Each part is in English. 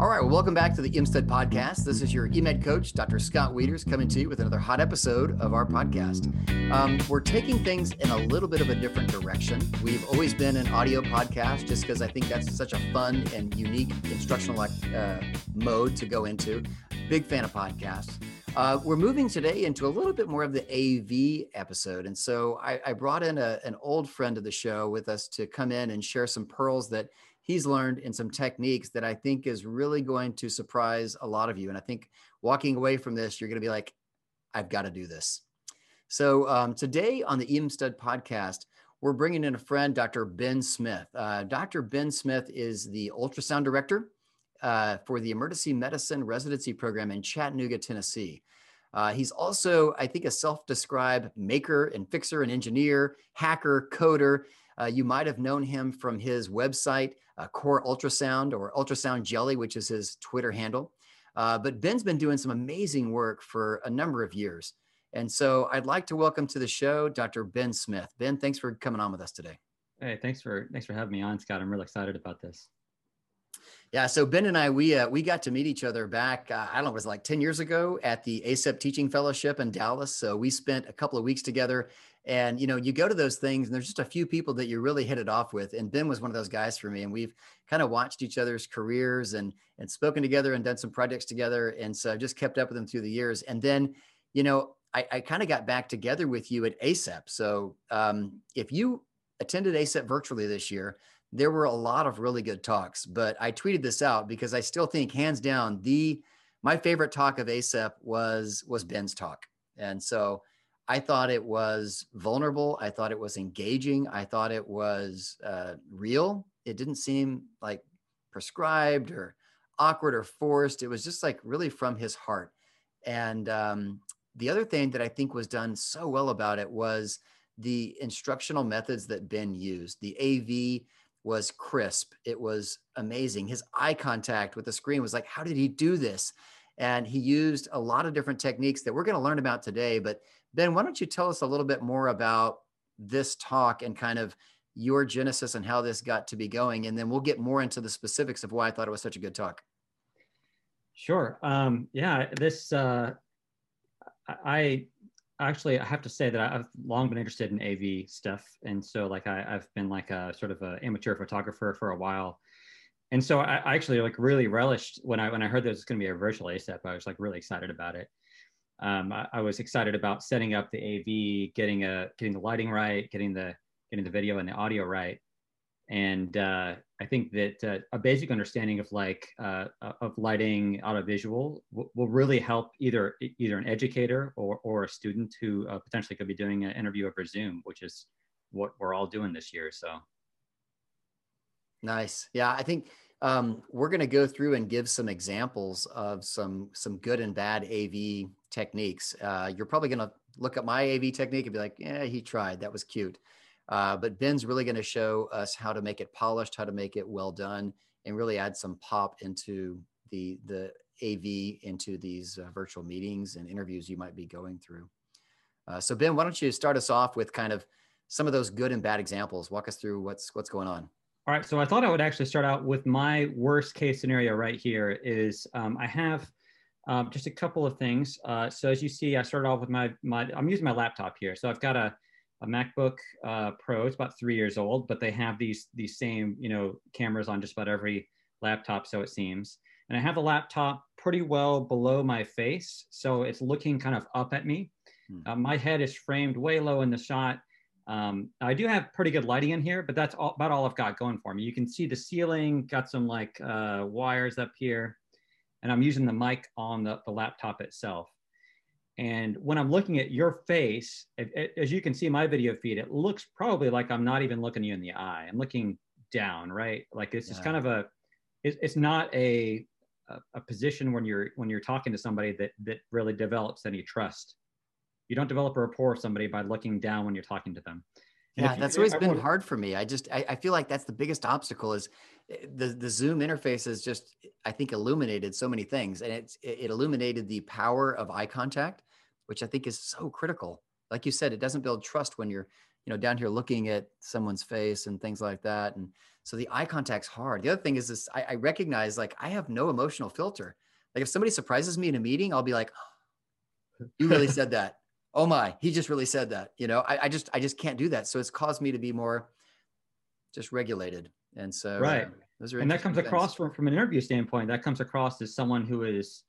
All right, well, welcome back to the EMSTED podcast. This is your EMED coach, Dr. Scott Wieters, coming to you with another hot episode of our podcast. Um, we're taking things in a little bit of a different direction. We've always been an audio podcast just because I think that's such a fun and unique instructional uh, mode to go into. Big fan of podcasts. Uh, we're moving today into a little bit more of the AV episode. And so I, I brought in a, an old friend of the show with us to come in and share some pearls that he's learned in some techniques that I think is really going to surprise a lot of you. And I think walking away from this, you're going to be like, I've got to do this. So um, today on the EMSTED podcast, we're bringing in a friend, Dr. Ben Smith. Uh, Dr. Ben Smith is the ultrasound director uh, for the emergency medicine residency program in Chattanooga, Tennessee. Uh, he's also, I think, a self described maker and fixer and engineer, hacker, coder. Uh, you might have known him from his website, uh, Core Ultrasound or Ultrasound Jelly, which is his Twitter handle. Uh, but Ben's been doing some amazing work for a number of years. And so I'd like to welcome to the show Dr. Ben Smith. Ben, thanks for coming on with us today. Hey, thanks for thanks for having me on, Scott. I'm really excited about this. Yeah, so Ben and I, we uh, we got to meet each other back, uh, I don't know, it was like 10 years ago at the ACEP Teaching Fellowship in Dallas. So we spent a couple of weeks together and, you know, you go to those things and there's just a few people that you really hit it off with. And Ben was one of those guys for me. And we've kind of watched each other's careers and, and spoken together and done some projects together. And so I've just kept up with them through the years. And then, you know, I, I kind of got back together with you at ACEP. So um, if you attended ACEP virtually this year, there were a lot of really good talks, but I tweeted this out because I still think hands down the my favorite talk of ACEP was was Ben's talk. And so I thought it was vulnerable. I thought it was engaging. I thought it was uh, real. It didn't seem like prescribed or awkward or forced. It was just like really from his heart. And um, the other thing that I think was done so well about it was the instructional methods that Ben used. The AV was crisp. It was amazing. His eye contact with the screen was like, how did he do this? And he used a lot of different techniques that we're going to learn about today. But Ben, why don't you tell us a little bit more about this talk and kind of your genesis and how this got to be going? And then we'll get more into the specifics of why I thought it was such a good talk. Sure. Um, yeah, this, uh, I actually I have to say that I've long been interested in AV stuff, and so like I, have been like a sort of an amateur photographer for a while, and so I, I, actually like really relished when I when I heard there was going to be a virtual ACEP. I was like really excited about it. Um, I, I, was excited about setting up the AV, getting a getting the lighting right, getting the getting the video and the audio right, and uh, I think that uh, a basic understanding of like uh, of lighting audiovisual will, will really help either either an educator or, or a student who uh, potentially could be doing an interview over Zoom, which is what we're all doing this year. So nice, yeah. I think um, we're going to go through and give some examples of some some good and bad AV techniques. Uh, you're probably going to look at my AV technique and be like, "Yeah, he tried. That was cute." Uh, but Ben's really going to show us how to make it polished, how to make it well done, and really add some pop into the the AV into these uh, virtual meetings and interviews you might be going through. Uh, so Ben, why don't you start us off with kind of some of those good and bad examples? Walk us through what's what's going on. All right, so I thought I would actually start out with my worst case scenario right here. Is um, I have um, just a couple of things. Uh, so as you see, I started off with my my I'm using my laptop here. So I've got a a MacBook uh, Pro. It's about three years old, but they have these these same you know cameras on just about every laptop, so it seems. And I have the laptop pretty well below my face, so it's looking kind of up at me. Hmm. Uh, my head is framed way low in the shot. Um, I do have pretty good lighting in here, but that's all, about all I've got going for me. You can see the ceiling, got some like uh, wires up here, and I'm using the mic on the, the laptop itself. And when I'm looking at your face, as you can see my video feed, it looks probably like I'm not even looking you in the eye. I'm looking down, right? Like this yeah. is kind of a, it's not a, a position when you're when you're talking to somebody that that really develops any trust. You don't develop a rapport with somebody by looking down when you're talking to them. And yeah, that's always been hard for me. I just I, I, feel like that's the biggest obstacle is eh, the the Zoom interface has just I think illuminated so many things, and it's it illuminated the power of eye contact which I think is so critical. Like you said, it doesn't build trust when you're, you know, down here looking at someone's face and things like that. And so the eye contact's hard. The other thing is this, I, I recognize like I have no emotional filter. Like if somebody surprises me in a meeting, I'll be like, oh, you really said that. Oh my, he just really said that. You know, I, I just, I just can't do that. So it's caused me to be more just regulated. And so, right. Uh, and that comes things. across from, from an interview standpoint, that comes across as someone who is,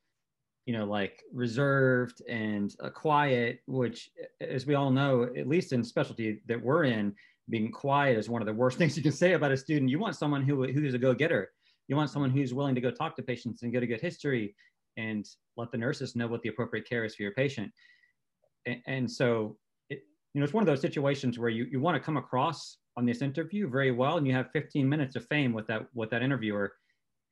you know, like reserved and uh, quiet, which, as we all know, at least in specialty that we're in, being quiet is one of the worst things you can say about a student. You want someone who who's a go-getter. You want someone who's willing to go talk to patients and get a good history and let the nurses know what the appropriate care is for your patient. And, and so, it, you know, it's one of those situations where you, you want to come across on this interview very well, and you have 15 minutes of fame with that with that interviewer,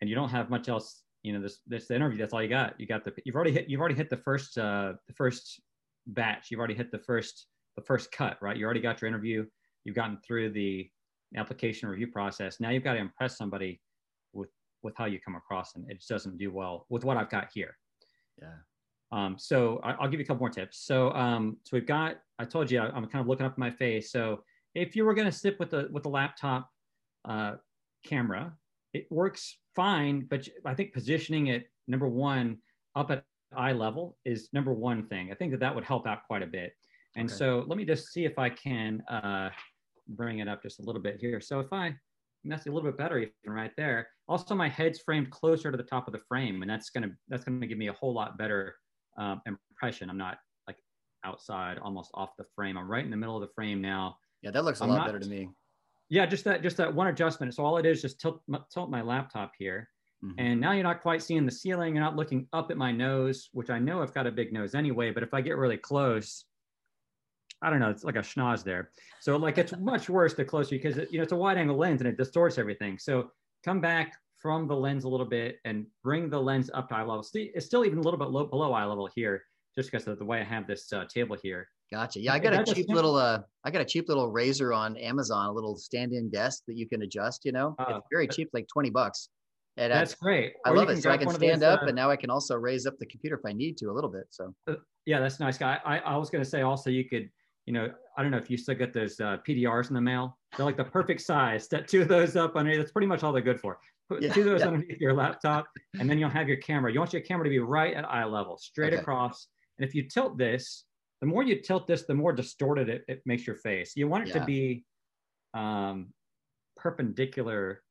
and you don't have much else. You know, this this interview. That's all you got. You got the you've already hit you've already hit the first uh, the first batch. You've already hit the first the first cut, right? You already got your interview. You've gotten through the application review process. Now you've got to impress somebody with with how you come across, and it just doesn't do well with what I've got here. Yeah. Um, so I, will give you a couple more tips. So um, so we've got. I told you I, I'm kind of looking up my face. So if you were going to sit with the with the laptop uh, camera, it works fine. But I think positioning it number one up at eye level is number one thing. I think that that would help out quite a bit. And okay. so let me just see if I can uh, bring it up just a little bit here. So if I that's a little bit better even right there. Also, my head's framed closer to the top of the frame, and that's gonna that's gonna give me a whole lot better um, impression. I'm not like outside, almost off the frame. I'm right in the middle of the frame now. Yeah, that looks a I'm lot not, better to me. Yeah, just that just that one adjustment. So all it is just tilt tilt my laptop here. Mm-hmm. And now you're not quite seeing the ceiling. You're not looking up at my nose, which I know I've got a big nose anyway. But if I get really close, I don't know, it's like a schnoz there. So like it's much worse the closer because it, you know it's a wide angle lens and it distorts everything. So come back from the lens a little bit and bring the lens up to eye level. It's still even a little bit low, below eye level here, just because of the way I have this uh, table here. Gotcha. Yeah, I got a cheap little uh I got a cheap little razor on Amazon, a little stand-in desk that you can adjust, you know. Uh, it's very cheap, like 20 bucks. And that's I, great. I or love it. So I can stand up uh, and now I can also raise up the computer if I need to a little bit. So uh, yeah, that's nice. guy. I, I was gonna say also you could, you know, I don't know if you still get those uh, PDRs in the mail. They're like the perfect size. Set two of those up underneath. That's pretty much all they're good for. Put yeah, two of those yeah. underneath your laptop, and then you'll have your camera. You want your camera to be right at eye level, straight okay. across. And if you tilt this, the more you tilt this, the more distorted it, it makes your face. You want it yeah. to be um, perpendicular.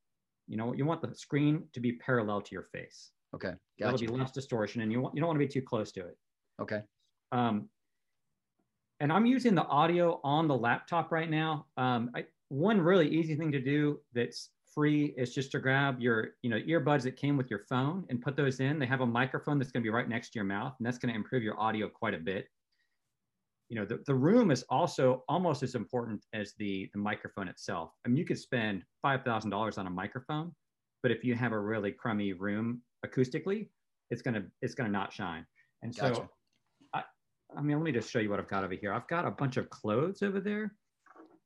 You know, you want the screen to be parallel to your face. Okay, gotcha. That'll be less distortion, and you want you don't want to be too close to it. Okay. Um, and I'm using the audio on the laptop right now. Um, I, one really easy thing to do that's free is just to grab your you know earbuds that came with your phone and put those in. They have a microphone that's going to be right next to your mouth, and that's going to improve your audio quite a bit you know, the, the room is also almost as important as the, the microphone itself. I mean, you could spend $5,000 on a microphone, but if you have a really crummy room acoustically, it's going to, it's going to not shine. And so, gotcha. I, I mean, let me just show you what I've got over here. I've got a bunch of clothes over there.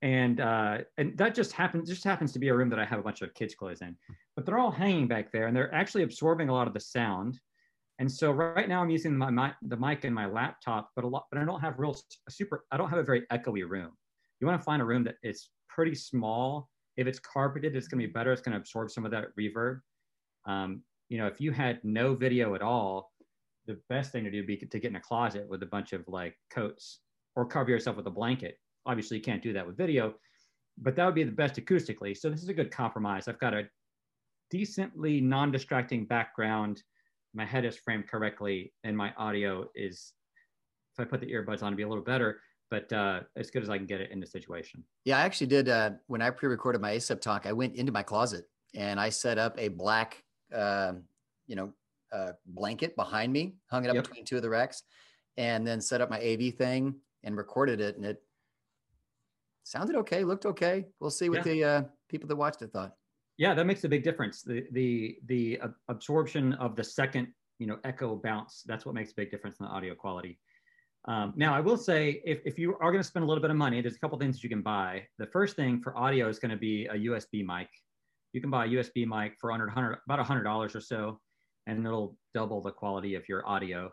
And, uh, and that just happens, just happens to be a room that I have a bunch of kids' clothes in, but they're all hanging back there and they're actually absorbing a lot of the sound and so right now I'm using my, my, the mic in my laptop, but a lot, but I don't have real super, I don't have a very echoey room. You want to find a room that is pretty small. If it's carpeted, it's going to be better. It's going to absorb some of that reverb. Um, you know, if you had no video at all, the best thing to do would be to get in a closet with a bunch of like coats or cover yourself with a blanket. Obviously, you can't do that with video, but that would be the best acoustically. So this is a good compromise. I've got a decently non-distracting background my head is framed correctly and my audio is if i put the earbuds on to be a little better but uh, as good as i can get it in the situation yeah i actually did uh, when i pre-recorded my acep talk i went into my closet and i set up a black uh, you know uh, blanket behind me hung it up yep. between two of the racks and then set up my av thing and recorded it and it sounded okay looked okay we'll see what yeah. the uh, people that watched it thought yeah, that makes a big difference. The the the absorption of the second you know echo bounce that's what makes a big difference in the audio quality. Um, now, I will say if, if you are going to spend a little bit of money, there's a couple things that you can buy. The first thing for audio is going to be a USB mic. You can buy a USB mic for under 100, about $100 or so, and it'll double the quality of your audio.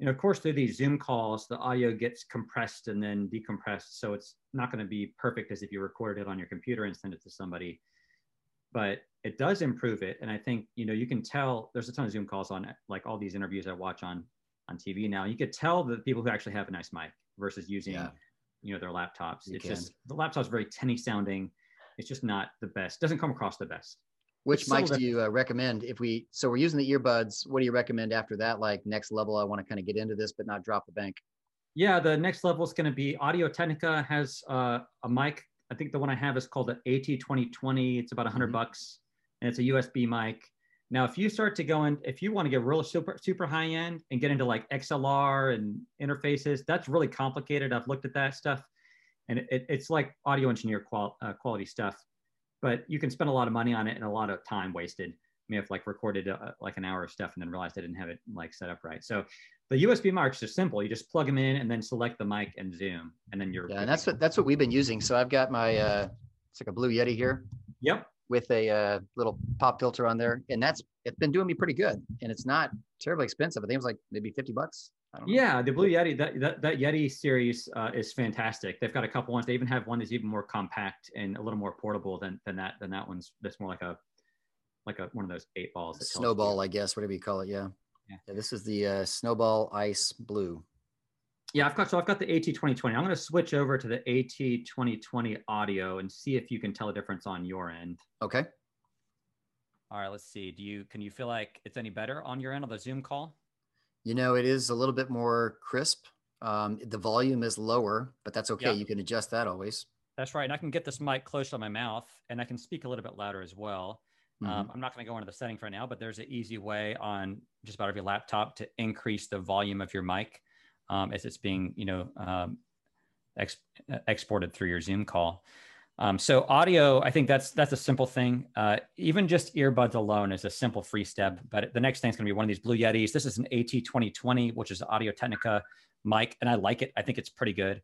And of course, through these Zoom calls, the audio gets compressed and then decompressed. So it's not going to be perfect as if you recorded it on your computer and send it to somebody. But it does improve it. And I think, you know, you can tell there's a ton of Zoom calls on like all these interviews I watch on on TV now. You could tell the people who actually have a nice mic versus using, yeah. you know, their laptops. You it's can. just the laptop's very tinny sounding. It's just not the best. Doesn't come across the best. Which mics do you uh, recommend if we? So we're using the earbuds. What do you recommend after that? Like next level, I want to kind of get into this, but not drop the bank. Yeah, the next level is going to be Audio Technica has uh, a mic. I think the one I have is called the AT2020. It's about 100 mm-hmm. bucks, and it's a USB mic. Now, if you start to go in, if you want to get real super super high end and get into like XLR and interfaces, that's really complicated. I've looked at that stuff, and it, it's like audio engineer qual, uh, quality stuff but you can spend a lot of money on it and a lot of time wasted. I may have like recorded uh, like an hour of stuff and then realized I didn't have it like set up right. So the USB mics are simple. You just plug them in and then select the mic and zoom, and then you're. Yeah, and that's what that's what we've been using. So I've got my uh, it's like a Blue Yeti here. Yep. With a uh, little pop filter on there, and that's it's been doing me pretty good, and it's not terribly expensive. I think it was like maybe fifty bucks. Yeah, the Blue Yeti, that, that, that Yeti series uh, is fantastic. They've got a couple ones. They even have one that's even more compact and a little more portable than, than that. Than that one's that's more like a like a one of those eight balls. Snowball, I guess, whatever you call it. Yeah. Yeah. yeah this is the uh, Snowball Ice Blue. Yeah, I've got so I've got the AT2020. I'm going to switch over to the AT2020 audio and see if you can tell a difference on your end. Okay. All right, let's see. Do you can you feel like it's any better on your end of the Zoom call? You know, it is a little bit more crisp. Um, the volume is lower, but that's okay. Yeah. You can adjust that always. That's right. And I can get this mic close to my mouth and I can speak a little bit louder as well. Mm-hmm. Um, I'm not going to go into the setting right now, but there's an easy way on just about every laptop to increase the volume of your mic um, as it's being, you know, um, ex- exported through your Zoom call. Um, so audio, I think that's that's a simple thing. Uh, even just earbuds alone is a simple free step. But the next thing is going to be one of these Blue Yetis. This is an AT2020, which is Audio Technica mic, and I like it. I think it's pretty good.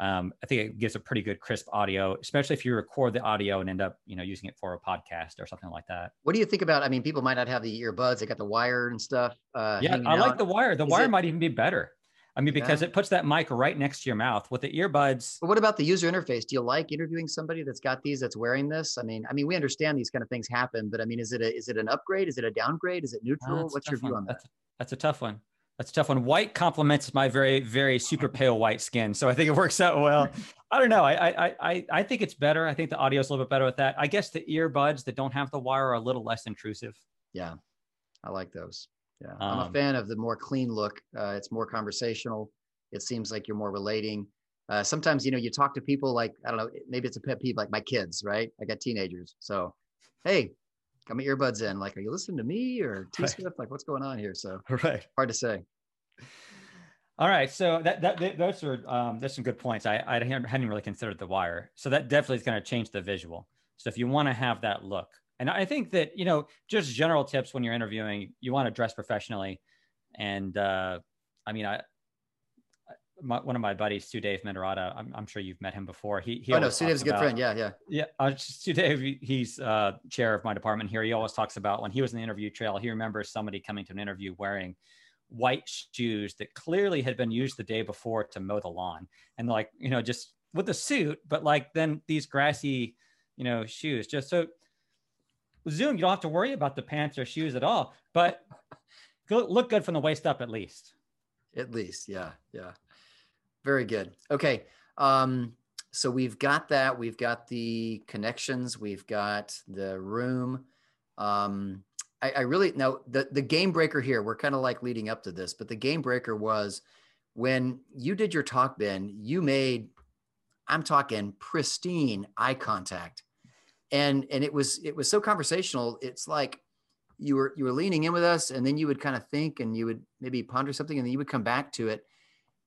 Um, I think it gives a pretty good crisp audio, especially if you record the audio and end up, you know, using it for a podcast or something like that. What do you think about? I mean, people might not have the earbuds; they got the wire and stuff. Uh, yeah, I like the wire. The is wire it, might even be better. I mean, because yeah. it puts that mic right next to your mouth with the earbuds. But what about the user interface? Do you like interviewing somebody that's got these, that's wearing this? I mean, I mean, we understand these kind of things happen, but I mean, is it a is it an upgrade? Is it a downgrade? Is it neutral? Uh, What's your view one. on that? That's, that's a tough one. That's a tough one. White complements my very, very super pale white skin, so I think it works out well. I don't know. I, I, I, I think it's better. I think the audio is a little bit better with that. I guess the earbuds that don't have the wire are a little less intrusive. Yeah, I like those. Yeah, I'm a um, fan of the more clean look. Uh, it's more conversational it seems like you're more relating. Uh, sometimes, you know, you talk to people like, I don't know, maybe it's a pet peeve, like my kids, right? I got teenagers. So, hey, got my earbuds in. Like, are you listening to me or T Swift? Right. Like, what's going on here? So, right. Hard to say. All right, so that, that those are um, there's some good points. I, I hadn't really considered the wire, so that definitely is going to change the visual. So if you want to have that look, and I think that you know just general tips when you're interviewing, you want to dress professionally, and uh, I mean I my, one of my buddies, Sudave Mendiratta, I'm, I'm, sure you've met him before. He, he oh no, Sudave's a good friend. Yeah, yeah, yeah. Uh, Sudave, he's uh, chair of my department here. He always talks about when he was in the interview trail. He remembers somebody coming to an interview wearing white shoes that clearly had been used the day before to mow the lawn, and like you know just with a suit, but like then these grassy, you know, shoes. Just so Zoom, you don't have to worry about the pants or shoes at all, but look good from the waist up at least. At least, yeah, yeah. Very good. Okay. Um, so we've got that. We've got the connections. We've got the room. Um, I, I really now the the game breaker here. We're kind of like leading up to this, but the game breaker was when you did your talk, Ben. You made I'm talking pristine eye contact, and and it was it was so conversational. It's like you were you were leaning in with us, and then you would kind of think, and you would maybe ponder something, and then you would come back to it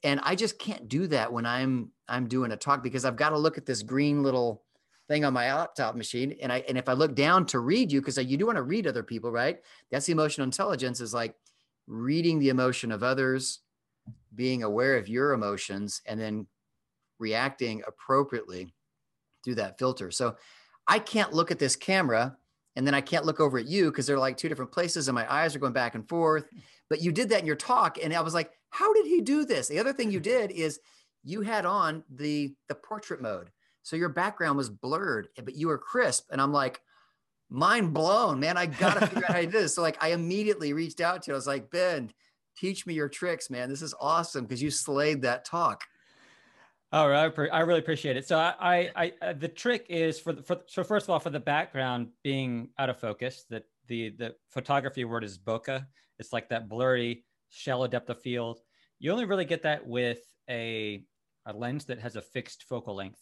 and i just can't do that when i'm i'm doing a talk because i've got to look at this green little thing on my laptop machine and i and if i look down to read you because you do want to read other people right? That's the emotional intelligence is like reading the emotion of others being aware of your emotions and then reacting appropriately through that filter. So i can't look at this camera and then I can't look over at you because they're like two different places and my eyes are going back and forth. But you did that in your talk, and I was like, how did he do this? The other thing you did is you had on the the portrait mode. So your background was blurred, eh, but you were crisp. And I'm like, mind blown, man. I gotta figure out how to do this. So like I immediately reached out to you. I was like, Ben, teach me your tricks, man. This is awesome because you slayed that talk. All right, I really appreciate it. So I, I, I uh, the trick is for the, for so first of all, for the background being out of focus, that the the photography word is bokeh. It's like that blurry, shallow depth of field. You only really get that with a a lens that has a fixed focal length.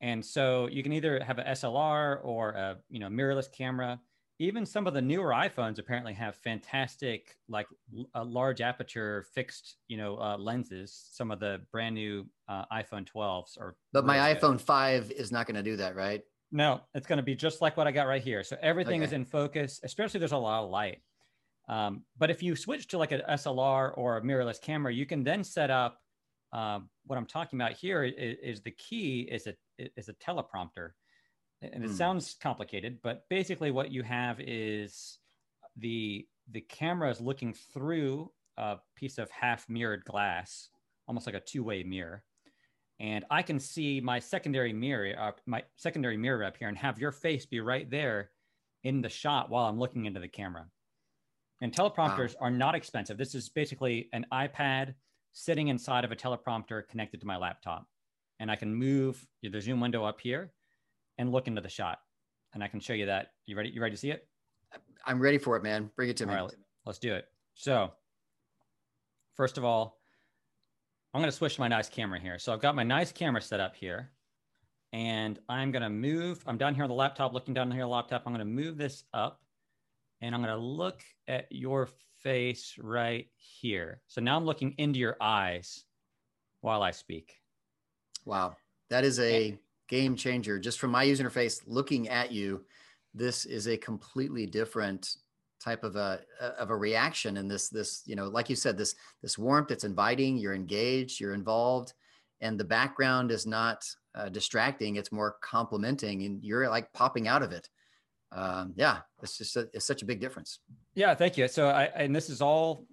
And so you can either have an SLR or a you know mirrorless camera. Even some of the newer iPhones apparently have fantastic like a large aperture fixed you know uh, lenses. Some of the brand new uh, iPhone 12s are. But my good. iPhone 5 is not going to do that, right? No, it's going to be just like what I got right here. So everything okay. is in focus, especially there's a lot of light. Um, but if you switch to like an SLR or a mirrorless camera, you can then set up um, what I'm talking about here is, is, the key is a is a teleprompter, and it hmm. sounds complicated, but basically what you have is the the camera is looking through a piece of half mirrored glass, almost like a two way mirror, and I can see my secondary mirror, uh, my secondary mirror up here, and have your face be right there in the shot while I'm looking into the camera. And teleprompters wow. are not expensive. This is basically an iPad sitting inside of a teleprompter connected to my laptop. And I can move the zoom window up here and look into the shot. And I can show you that. You ready? You ready to see it? I'm ready for it, man. Bring it to me. let's do it. So, first of all, I'm going to switch to my nice camera here. So I've got my nice camera set up here and I'm going to move. I'm down here on the laptop, looking down here on the laptop. I'm going to move this up and I'm going to look at your face right here. So now I'm looking into your eyes while I speak. Wow. That is a game changer. Just from my user interface looking at you, this is a completely different type of a of a reaction and this this you know like you said this this warmth it's inviting you're engaged you're involved and the background is not uh, distracting it's more complimenting and you're like popping out of it um, yeah, it's just a, it's such a big difference. Yeah, thank you. So I and this is all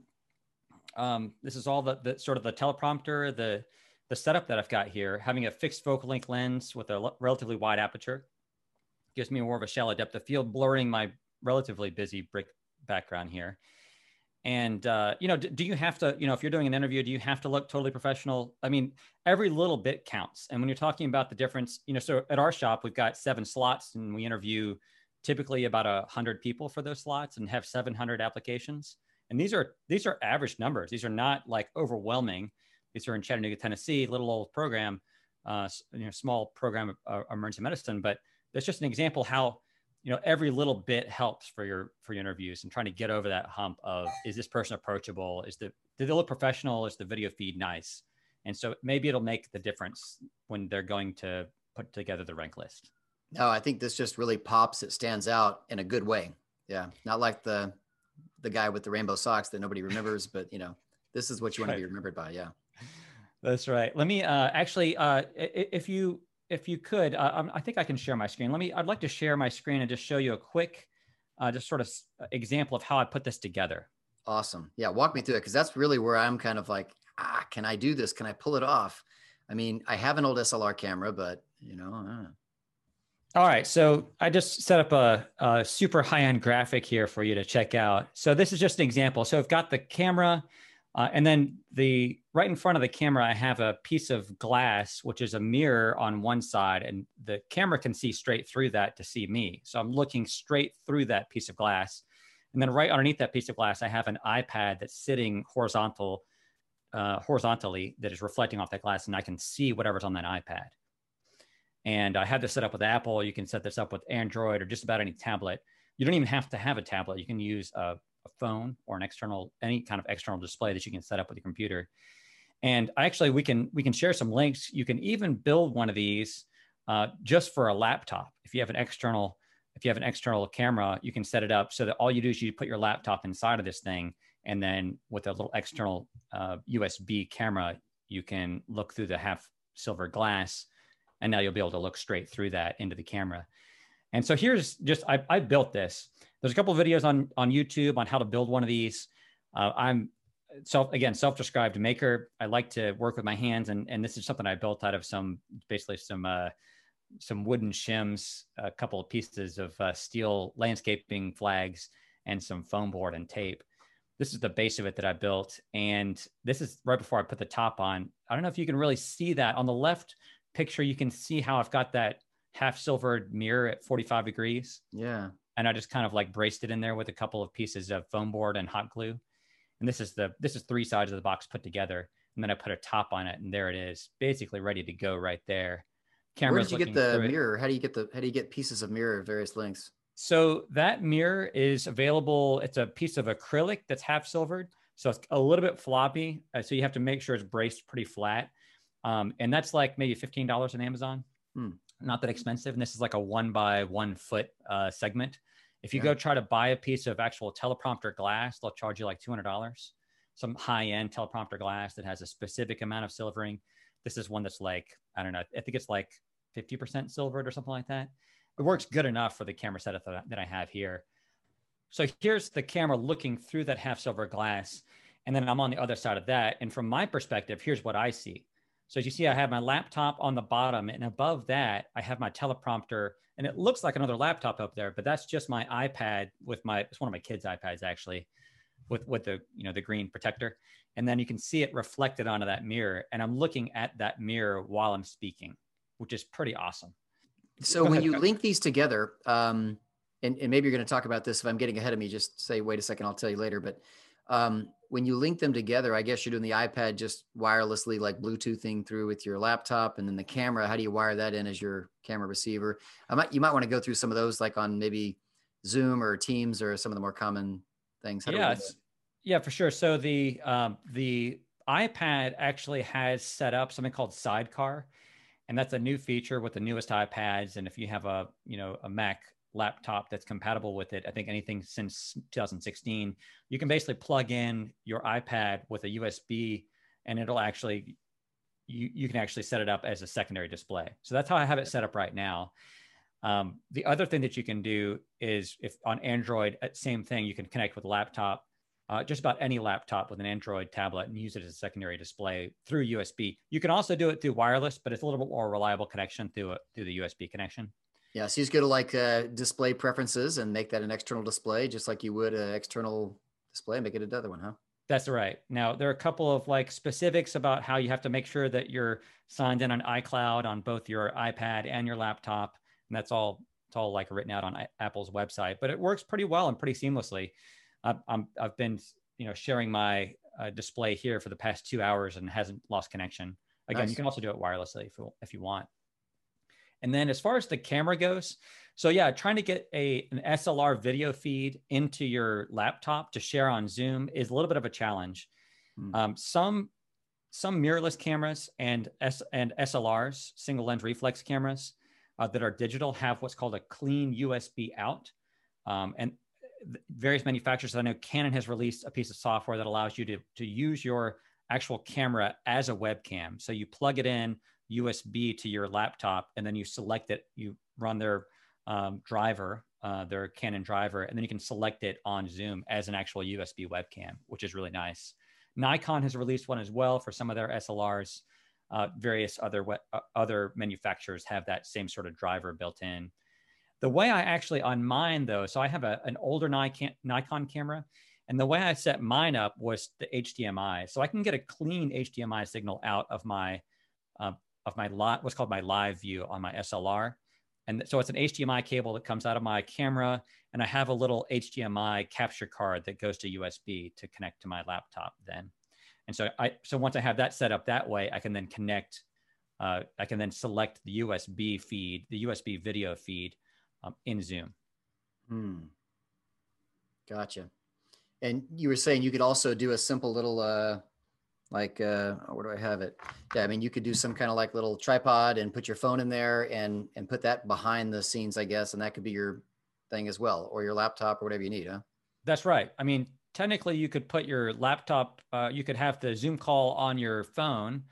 um, this is all the, the sort of the teleprompter, the the setup that I've got here. Having a fixed focal length lens with a relatively wide aperture gives me more of a shallow depth of field, blurring my relatively busy brick background here. And uh, you know, do, do you have to, you know, if you're doing an interview, do you have to look totally professional? I mean, every little bit counts. And when you're talking about the difference, you know, so at our shop we've got seven slots, and we interview typically about a hundred people for those slots and have 700 applications. And these are these are average numbers. These are not like overwhelming. These are in Chattanooga, Tennessee, little old program, uh, you know, small program of uh, emergency medicine. But that's just an example how you know every little bit helps for your for your interviews and trying to get over that hump of is this person approachable? Is the did they look professional? Is the video feed nice? And so maybe it'll make the difference when they're going to put together the rank list. No, I think this just really pops. It stands out in a good way. Yeah, not like the the guy with the rainbow socks that nobody remembers, but you know, this is what you want to be remembered by. Yeah, that's right. Let me uh, actually, uh, if you if you could, uh, um, I think I can share my screen. Let me. I'd like to share my screen and just show you a quick, uh, just sort of example of how I put this together. Awesome. Yeah, walk me through it because that's really where I'm kind of like, ah, can I do this? Can I pull it off? I mean, I have an old SLR camera, but you know. All right, so I just set up a, a super high-end graphic here for you to check out. So this is just an example. So I've got the camera, uh, and then the right in front of the camera, I have a piece of glass, which is a mirror on one side, and the camera can see straight through that to see me. So I'm looking straight through that piece of glass, and then right underneath that piece of glass, I have an iPad that's sitting horizontal, uh, horizontally that is reflecting off that glass, and I can see whatever's on that iPad. And I had this set up with Apple. You can set this up with Android or just about any tablet. You don't even have to have a tablet. You can use a, a phone or an external, any kind of external display that you can set up with your computer. And actually, we can we can share some links. You can even build one of these uh, just for a laptop. If you have an external if you have an external camera, you can set it up so that all you do is you put your laptop inside of this thing, and then with a little external uh, USB camera, you can look through the half silver glass and now you'll be able to look straight through that into the camera And so here's just I, I built this. There's a couple videos on on YouTube on how to build one of these. Uh, I'm self again self-described maker. I like to work with my hands, and and this is something I built out of some basically some uh, some wooden shims, a couple of pieces of uh, steel landscaping flags, and some foam board and tape. This is the base of it that I built, and this is right before I put the top on. I don't know if you can really see that on the left picture. You can see how I've got that half silvered mirror at 45 degrees. Yeah. And I just kind of like braced it in there with a couple of pieces of foam board and hot glue. And this is the this is three sides of the box put together. And then I put a top on it, and there it is, basically ready to go right there. Camera's Where did you get the mirror? How do you get the how do you get pieces of mirror of various lengths? So that mirror is available. It's a piece of acrylic that's half silvered, so it's a little bit floppy. Uh, so you have to make sure it's braced pretty flat, um, and that's like maybe fifteen dollars on Amazon. Hmm not that expensive. And this is like a one by one foot uh, segment. If you yeah. go try to buy a piece of actual teleprompter glass, they'll charge you like $200. Some high end teleprompter glass that has a specific amount of silvering. This is one that's like, I don't know, I think it's like 50% silvered or something like that. It works good enough for the camera setup that, that I have here. So here's the camera looking through that half silver glass. And then I'm on the other side of that. And from my perspective, here's what I see. So as you see, I have my laptop on the bottom and above that, I have my teleprompter and it looks like another laptop up there, but that's just my iPad with my, it's one of my kids' iPads actually with, with the, you know, the green protector. And then you can see it reflected onto that mirror. And I'm looking at that mirror while I'm speaking, which is pretty awesome. So when you link these together, um, and, and maybe you're going to talk about this if I'm getting ahead of me, just say, wait a second, I'll tell you later. But um, when you link them together, I guess you're doing the iPad just wirelessly, like Bluetoothing through with your laptop, and then the camera. How do you wire that in as your camera receiver? I might you might want to go through some of those, like on maybe Zoom or Teams or some of the more common things. How yeah, yeah, for sure. So the um, the iPad actually has set up something called Sidecar, and that's a new feature with the newest iPads. And if you have a you know a Mac laptop that's compatible with it. I think anything since 2016, you can basically plug in your iPad with a USB and it'll actually, you, you can actually set it up as a secondary display. So that's how I have it set up right now. Um, the other thing that you can do is if on Android, uh, same thing, you can connect with a laptop, uh, just about any laptop with an Android tablet and use it as a secondary display through USB. You can also do it through wireless, but it's a little bit more reliable connection through, a, through the USB connection. Yeah, so you just go to like uh, display preferences and make that an external display, just like you would an external display, make it another one, huh? That's right. Now there are a couple of like specifics about how you have to make sure that you're signed in on iCloud on both your iPad and your laptop, and that's all it's all like written out on Apple's website. But it works pretty well and pretty seamlessly. i have been you know sharing my uh, display here for the past two hours and hasn't lost connection. Again, nice. you can also do it wirelessly if if you want. And then as far as the camera goes, so yeah, trying to get a an SLR video feed into your laptop to share on Zoom is a little bit of a challenge. Mm. Um, some some mirrorless cameras and S and SLRs, single lens reflex cameras uh, that are digital, have what's called a clean USB out. Um, and various manufacturers, I know Canon has released a piece of software that allows you to to use your actual camera as a webcam. So you plug it in USB to your laptop, and then you select it. You run their um, driver, uh, their Canon driver, and then you can select it on Zoom as an actual USB webcam, which is really nice. Nikon has released one as well for some of their SLRs. Uh, various other uh, other manufacturers have that same sort of driver built in. The way I actually on mine though, so I have a, an older Nikon, Nikon camera, and the way I set mine up was the HDMI. So I can get a clean HDMI signal out of my uh, of my lot, what's called my live view on my SLR. And so it's an HDMI cable that comes out of my camera, and I have a little HDMI capture card that goes to USB to connect to my laptop then. And so I so once I have that set up that way, I can then connect. Uh, I can then select the USB feed, the USB video feed um, in Zoom. Hmm. Gotcha. And you were saying you could also do a simple little uh, like uh oh, where do i have it yeah i mean you could do some kind of like little tripod and put your phone in there and and put that behind the scenes i guess and that could be your thing as well or your laptop or whatever you need huh that's right i mean technically you could put your laptop uh, you could have the zoom call on your phone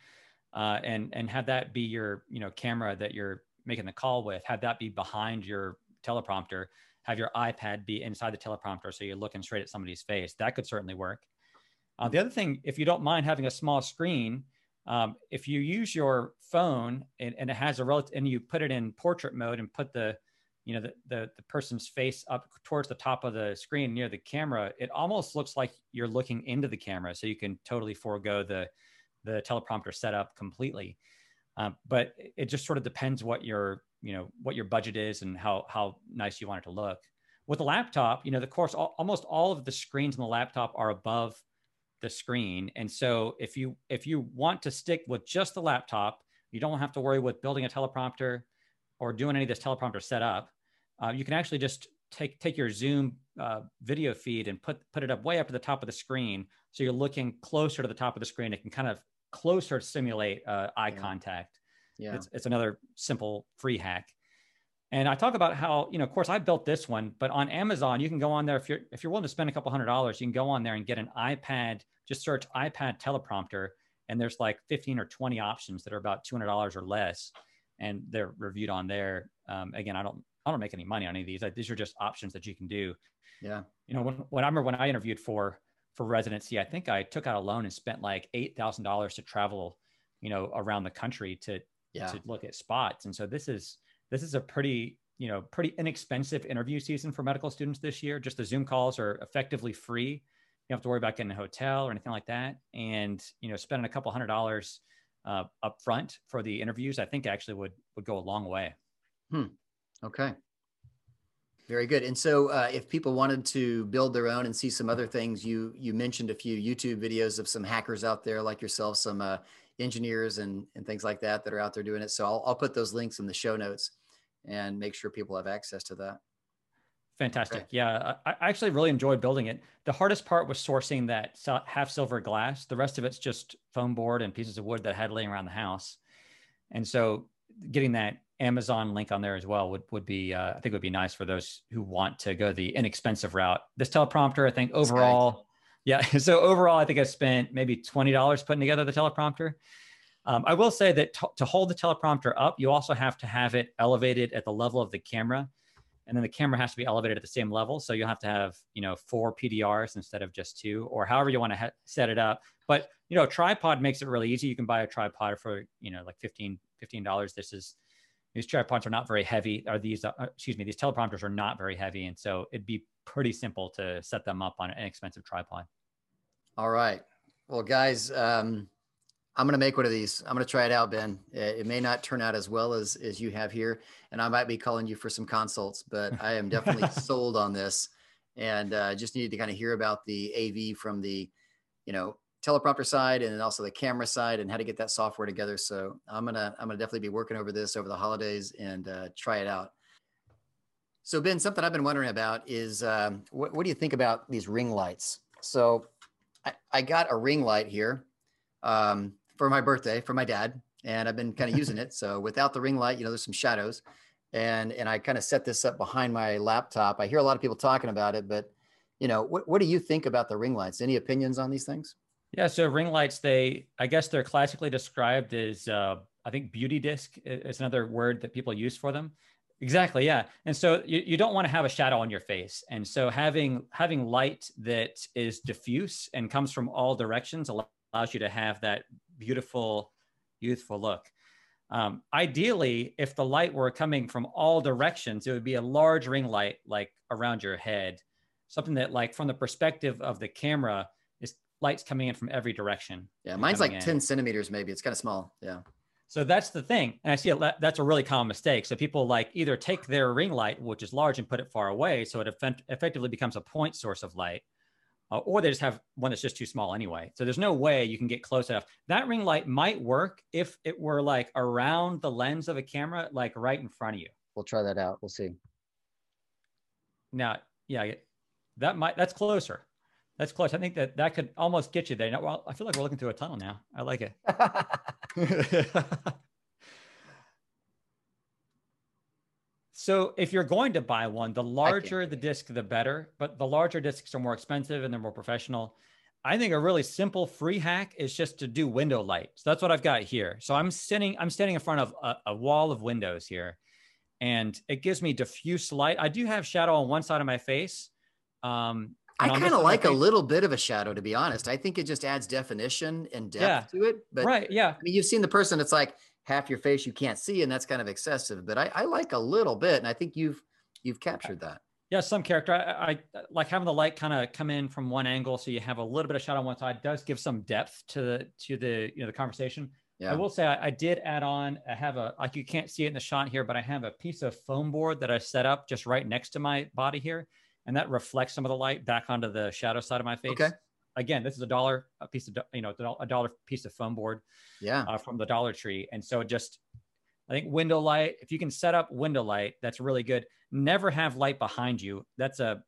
uh, and and have that be your you know camera that you're making the call with have that be behind your teleprompter, have your iPad be inside the teleprompter so you're looking straight at somebody's face. That could certainly work. Uh, the other thing, if you don't mind having a small screen, um, if you use your phone and, and it has a relative, and you put it in portrait mode and put the, you know, the, the, the person's face up towards the top of the screen near the camera, it almost looks like you're looking into the camera. So you can totally forego the, the teleprompter setup completely. Um, but it just sort of depends what your, you know, what your budget is and how, how nice you want it to look. With a laptop, you know, the course, almost all of the screens in the laptop are above the screen. And so if you if you want to stick with just the laptop, you don't have to worry with building a teleprompter or doing any of this teleprompter setup. Uh, you can actually just take take your Zoom uh, video feed and put put it up way up to the top of the screen, so you're looking closer to the top of the screen. It can kind of closer simulate uh, eye yeah. contact. Yeah, it's, it's another simple free hack. And I talk about how, you know, of course I built this one, but on Amazon, you can go on there if you're if you're willing to spend a couple hundred dollars, you can go on there and get an iPad, just search iPad teleprompter, and there's like 15 or 20 options that are about $200 or less, and they're reviewed on there. Um, again, I don't I don't make any money on any of these. These are just options that you can do. Yeah. You know, when, when I remember when I interviewed for for residency, I think I took out a loan and spent like eight thousand dollars to travel, you know, around the country to yeah. to look at spots. And so this is this is a pretty you know pretty inexpensive interview season for medical students this year. Just the zoom calls are effectively free. You don't have to worry about getting a hotel or anything like that. And you know spending a couple hundred dollars uh, up front for the interviews i think actually would would go a long way. Hmm. Okay. Very good. And so uh, if people wanted to build their own and see some other things you you mentioned a few youtube videos of some hackers out there like yourself some uh, engineers and, and things like that that are out there doing it. So I'll, I'll put those links in the show notes and make sure people have access to that. Fantastic. Yeah, I, I, actually really enjoyed building it. The hardest part was sourcing that half silver glass. The rest of it's just foam board and pieces of wood that I had laying around the house. And so getting that Amazon link on there as well would, would be, uh, I think would be nice for those who want to go the inexpensive route. This teleprompter, I think overall, yeah. So overall, I think I spent maybe $20 putting together the teleprompter. Um, I will say that to hold the teleprompter up, you also have to have it elevated at the level of the camera. And then the camera has to be elevated at the same level. So you'll have to have, you know, four PDRs instead of just two, or however you want to set it up. But, you know, tripod makes it really easy. You can buy a tripod for, you know, like 15, $15. This is, these tripods are not very heavy. Are these, uh, excuse me, these teleprompters are not very heavy. And so it'd be pretty simple to set them up on an inexpensive tripod. All right. Well, guys, um, I'm going to make one of these. I'm going to try it out, Ben. It may not turn out as well as, as you have here, and I might be calling you for some consults, but I am definitely sold on this. And uh, just needed to kind of hear about the AV from the, you know, teleprompter side and then also the camera side and how to get that software together. So I'm gonna I'm gonna definitely be working over this over the holidays and uh, try it out. So Ben, something I've been wondering about is um, what, what do you think about these ring lights? So I, I got a ring light here. Um, for my birthday for my dad, and I've been kind of using it. So without the ring light, you know, there's some shadows, and and I kind of set this up behind my laptop. I hear a lot of people talking about it, but you know, what what do you think about the ring lights? Any opinions on these things? Yeah, so ring lights, they I guess they're classically described as uh, I think beauty dish is another word that people use for them. Exactly, yeah. And so you, you don't want to have a shadow on your face. And so having having light that is diffuse and comes from all directions allows you to have that beautiful, youthful look. Um, ideally, if the light were coming from all directions, it would be a large ring light like around your head, something that like from the perspective of the camera is lights coming in from every direction. Yeah, mine's like in. 10 centimeters, maybe. It's kind of small. Yeah. So that's the thing. And I see it, that's a really common mistake. So people like either take their ring light, which is large, and put it far away. So it effect- effectively becomes a point source of light uh, or they just have one that's just too small anyway. So there's no way you can get close enough. That ring light might work if it were like around the lens of a camera, like right in front of you. We'll try that out. We'll see. Now, yeah, that might that's closer. That's close. I think that that could almost get you there. Now, well, I feel like we're looking through a tunnel now. I like it. So if you're going to buy one, the larger the disc, the better. But the larger discs are more expensive and they're more professional. I think a really simple free hack is just to do window light. So that's what I've got here. So I'm sitting, I'm standing in front of a, a wall of windows here, and it gives me diffuse light. I do have shadow on one side of my face. Um, I kind of like a little bit of a shadow, to be honest. I think it just adds definition and depth yeah. to it. But right, yeah. I mean, you've seen the person. It's like half your face you can't see, and that's kind of excessive. But I, I like a little bit, and I think you've you've captured that. Yeah, some character. I, I like having the light kind of come in from one angle, so you have a little bit of shadow on one side. Does give some depth to the to the you know the conversation. Yeah. I will say I, I, did add on. I have a like you can't see it in the shot here, but I have a piece of foam board that I set up just right next to my body here, and that reflects some of the light back onto the shadow side of my face. Okay. Again, this is a dollar a piece of you know a dollar piece of foam board. Yeah. Uh, from the Dollar Tree, and so just I think window light. If you can set up window light, that's really good. Never have light behind you. That's a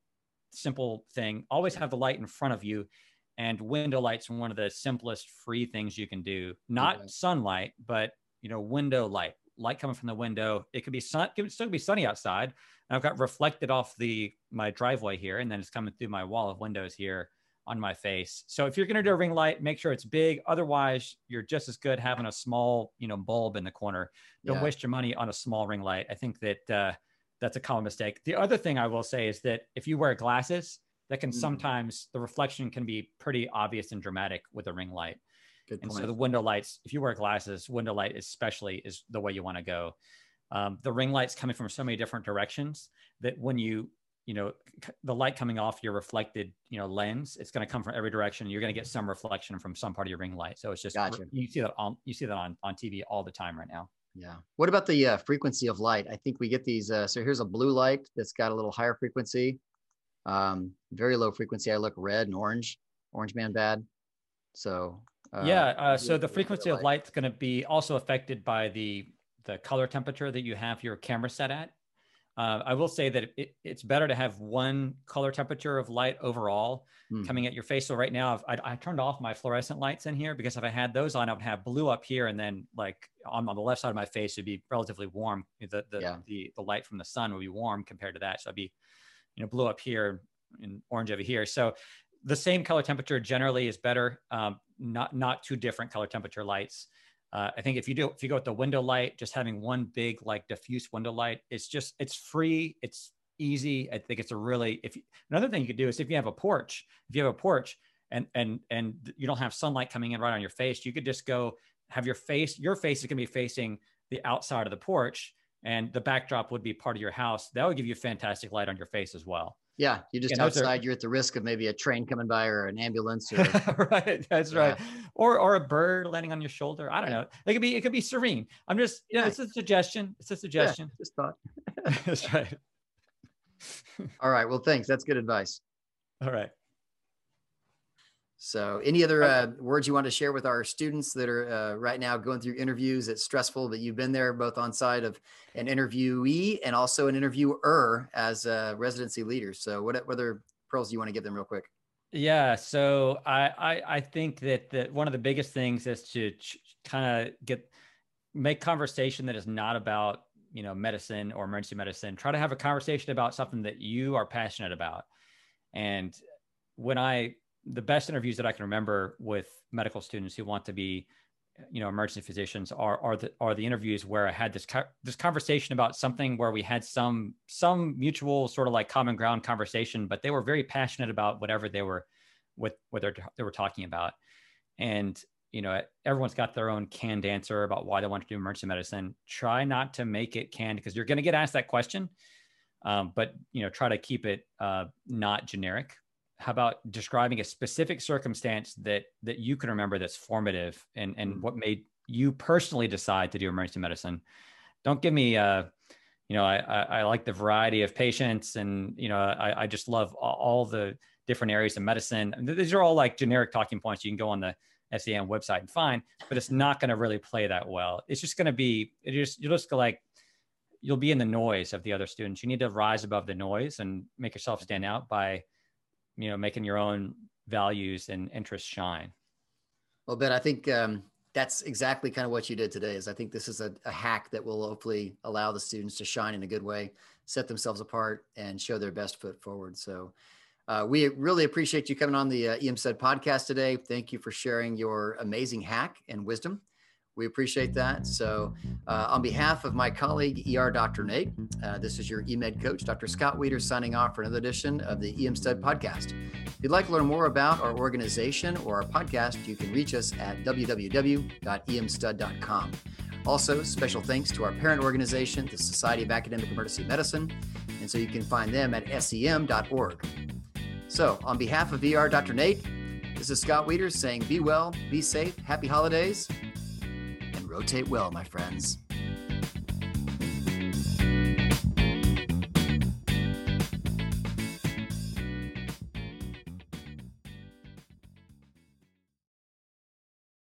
simple thing. Always have the light in front of you and window light's are one of the simplest free things you can do not okay. sunlight but you know window light light coming from the window it could be sun it could still be sunny outside and i've got reflected off the my driveway here and then it's coming through my wall of windows here on my face so if you're going to do a ring light make sure it's big otherwise you're just as good having a small you know bulb in the corner don't yeah. waste your money on a small ring light i think that uh, that's a common mistake the other thing i will say is that if you wear glasses that can mm. sometimes the reflection can be pretty obvious and dramatic with a ring light. Good and so the window lights, if you wear glasses, window light especially is the way you want to go. Um, the ring light's coming from so many different directions that when you you know the light coming off your reflected you know lens it's going to come from every direction you're going to get some reflection from some part of your ring light so it's just gotcha. you see that on you see that on on tv all the time right now yeah what about the uh, frequency of light i think we get these uh, so here's a blue light that's got a little higher frequency um, very low frequency. I look red and orange, orange man bad. So uh, yeah. Uh, so the frequency of light is going to be also affected by the the color temperature that you have your camera set at. Uh, I will say that it, it's better to have one color temperature of light overall mm. coming at your face. So right now, I've, I, turned off my fluorescent lights in here because if I had those on, I would have blue up here, and then like on, on the left side of my face, it'd be relatively warm. The the, yeah. the the light from the sun would be warm compared to that. So I'd be you know blue up here and orange over here. So the same color temperature generally is better. Um, not not two different color temperature lights. Uh, I think if you do if you go with the window light, just having one big like diffuse window light, it's just it's free. It's easy. I think it's a really if you, another thing you could do is if you have a porch, if you have a porch and and and you don't have sunlight coming in right on your face, you could just go have your face. Your face is going to be facing the outside of the porch and the backdrop would be part of your house, that would give you fantastic light on your face as well. Yeah, you just outside, are, you're at the risk of maybe a train coming by or an ambulance. Or, right, that's yeah. right. Or or a bird landing on your shoulder. I don't know. It could be it could be serene. I'm just you know, it's a suggestion. It's a suggestion. Just thought. that's right. All right. Well, thanks. That's good advice. All right. So, any other uh, words you want to share with our students that are uh, right now going through interviews? It's stressful, but you've been there both on side of an interviewee and also an interviewer as a residency leader. So, what, what other pearls do you want to give them real quick? Yeah, so I, I, I think that that one of the biggest things is to ch- kind of get make conversation that is not about you know medicine or emergency medicine. Try to have a conversation about something that you are passionate about. And when I the best interviews that I can remember with medical students who want to be, you know, emergency physicians are are the are the interviews where I had this co- this conversation about something where we had some some mutual sort of like common ground conversation, but they were very passionate about whatever they were with what they were talking about, and you know everyone's got their own canned answer about why they want to do emergency medicine. Try not to make it canned because you're going to get asked that question, um, but you know try to keep it uh, not generic how about describing a specific circumstance that that you can remember that's formative and and mm-hmm. what made you personally decide to do emergency medicine? Don't give me uh you know I, I, I like the variety of patients and you know i, I just love all, the different areas of medicine. These are all like generic talking points. You can go on the SAEM website and find but it's not going to really play that well. It's just going to be it just you'll just go like you'll be in the noise of the other students. You need to rise above the noise and make yourself stand out by you know making your own values and interests shine well ben i think um, that's exactly kind of what you did today is i think this is a, a, hack that will hopefully allow the students to shine in a good way set themselves apart and show their best foot forward so uh, we really appreciate you coming on the uh, EMSTED podcast today. Thank you for sharing your amazing hack and wisdom. We appreciate that. So, uh, on behalf of my colleague, ER Dr. Nate, uh, this is your EMED coach, Dr. Scott Weeder, signing off for another edition of the EMSTED podcast. If you'd like to learn more about our organization or our podcast, you can reach us at www.emsted.com. Also, special thanks to our parent organization, the Society of Academic Emergency Medicine, and so you can find them at saem.org. So, on behalf of ER Dr. Nate, this is Scott Weeder saying be well, be safe, happy holidays, rotate well, my friends.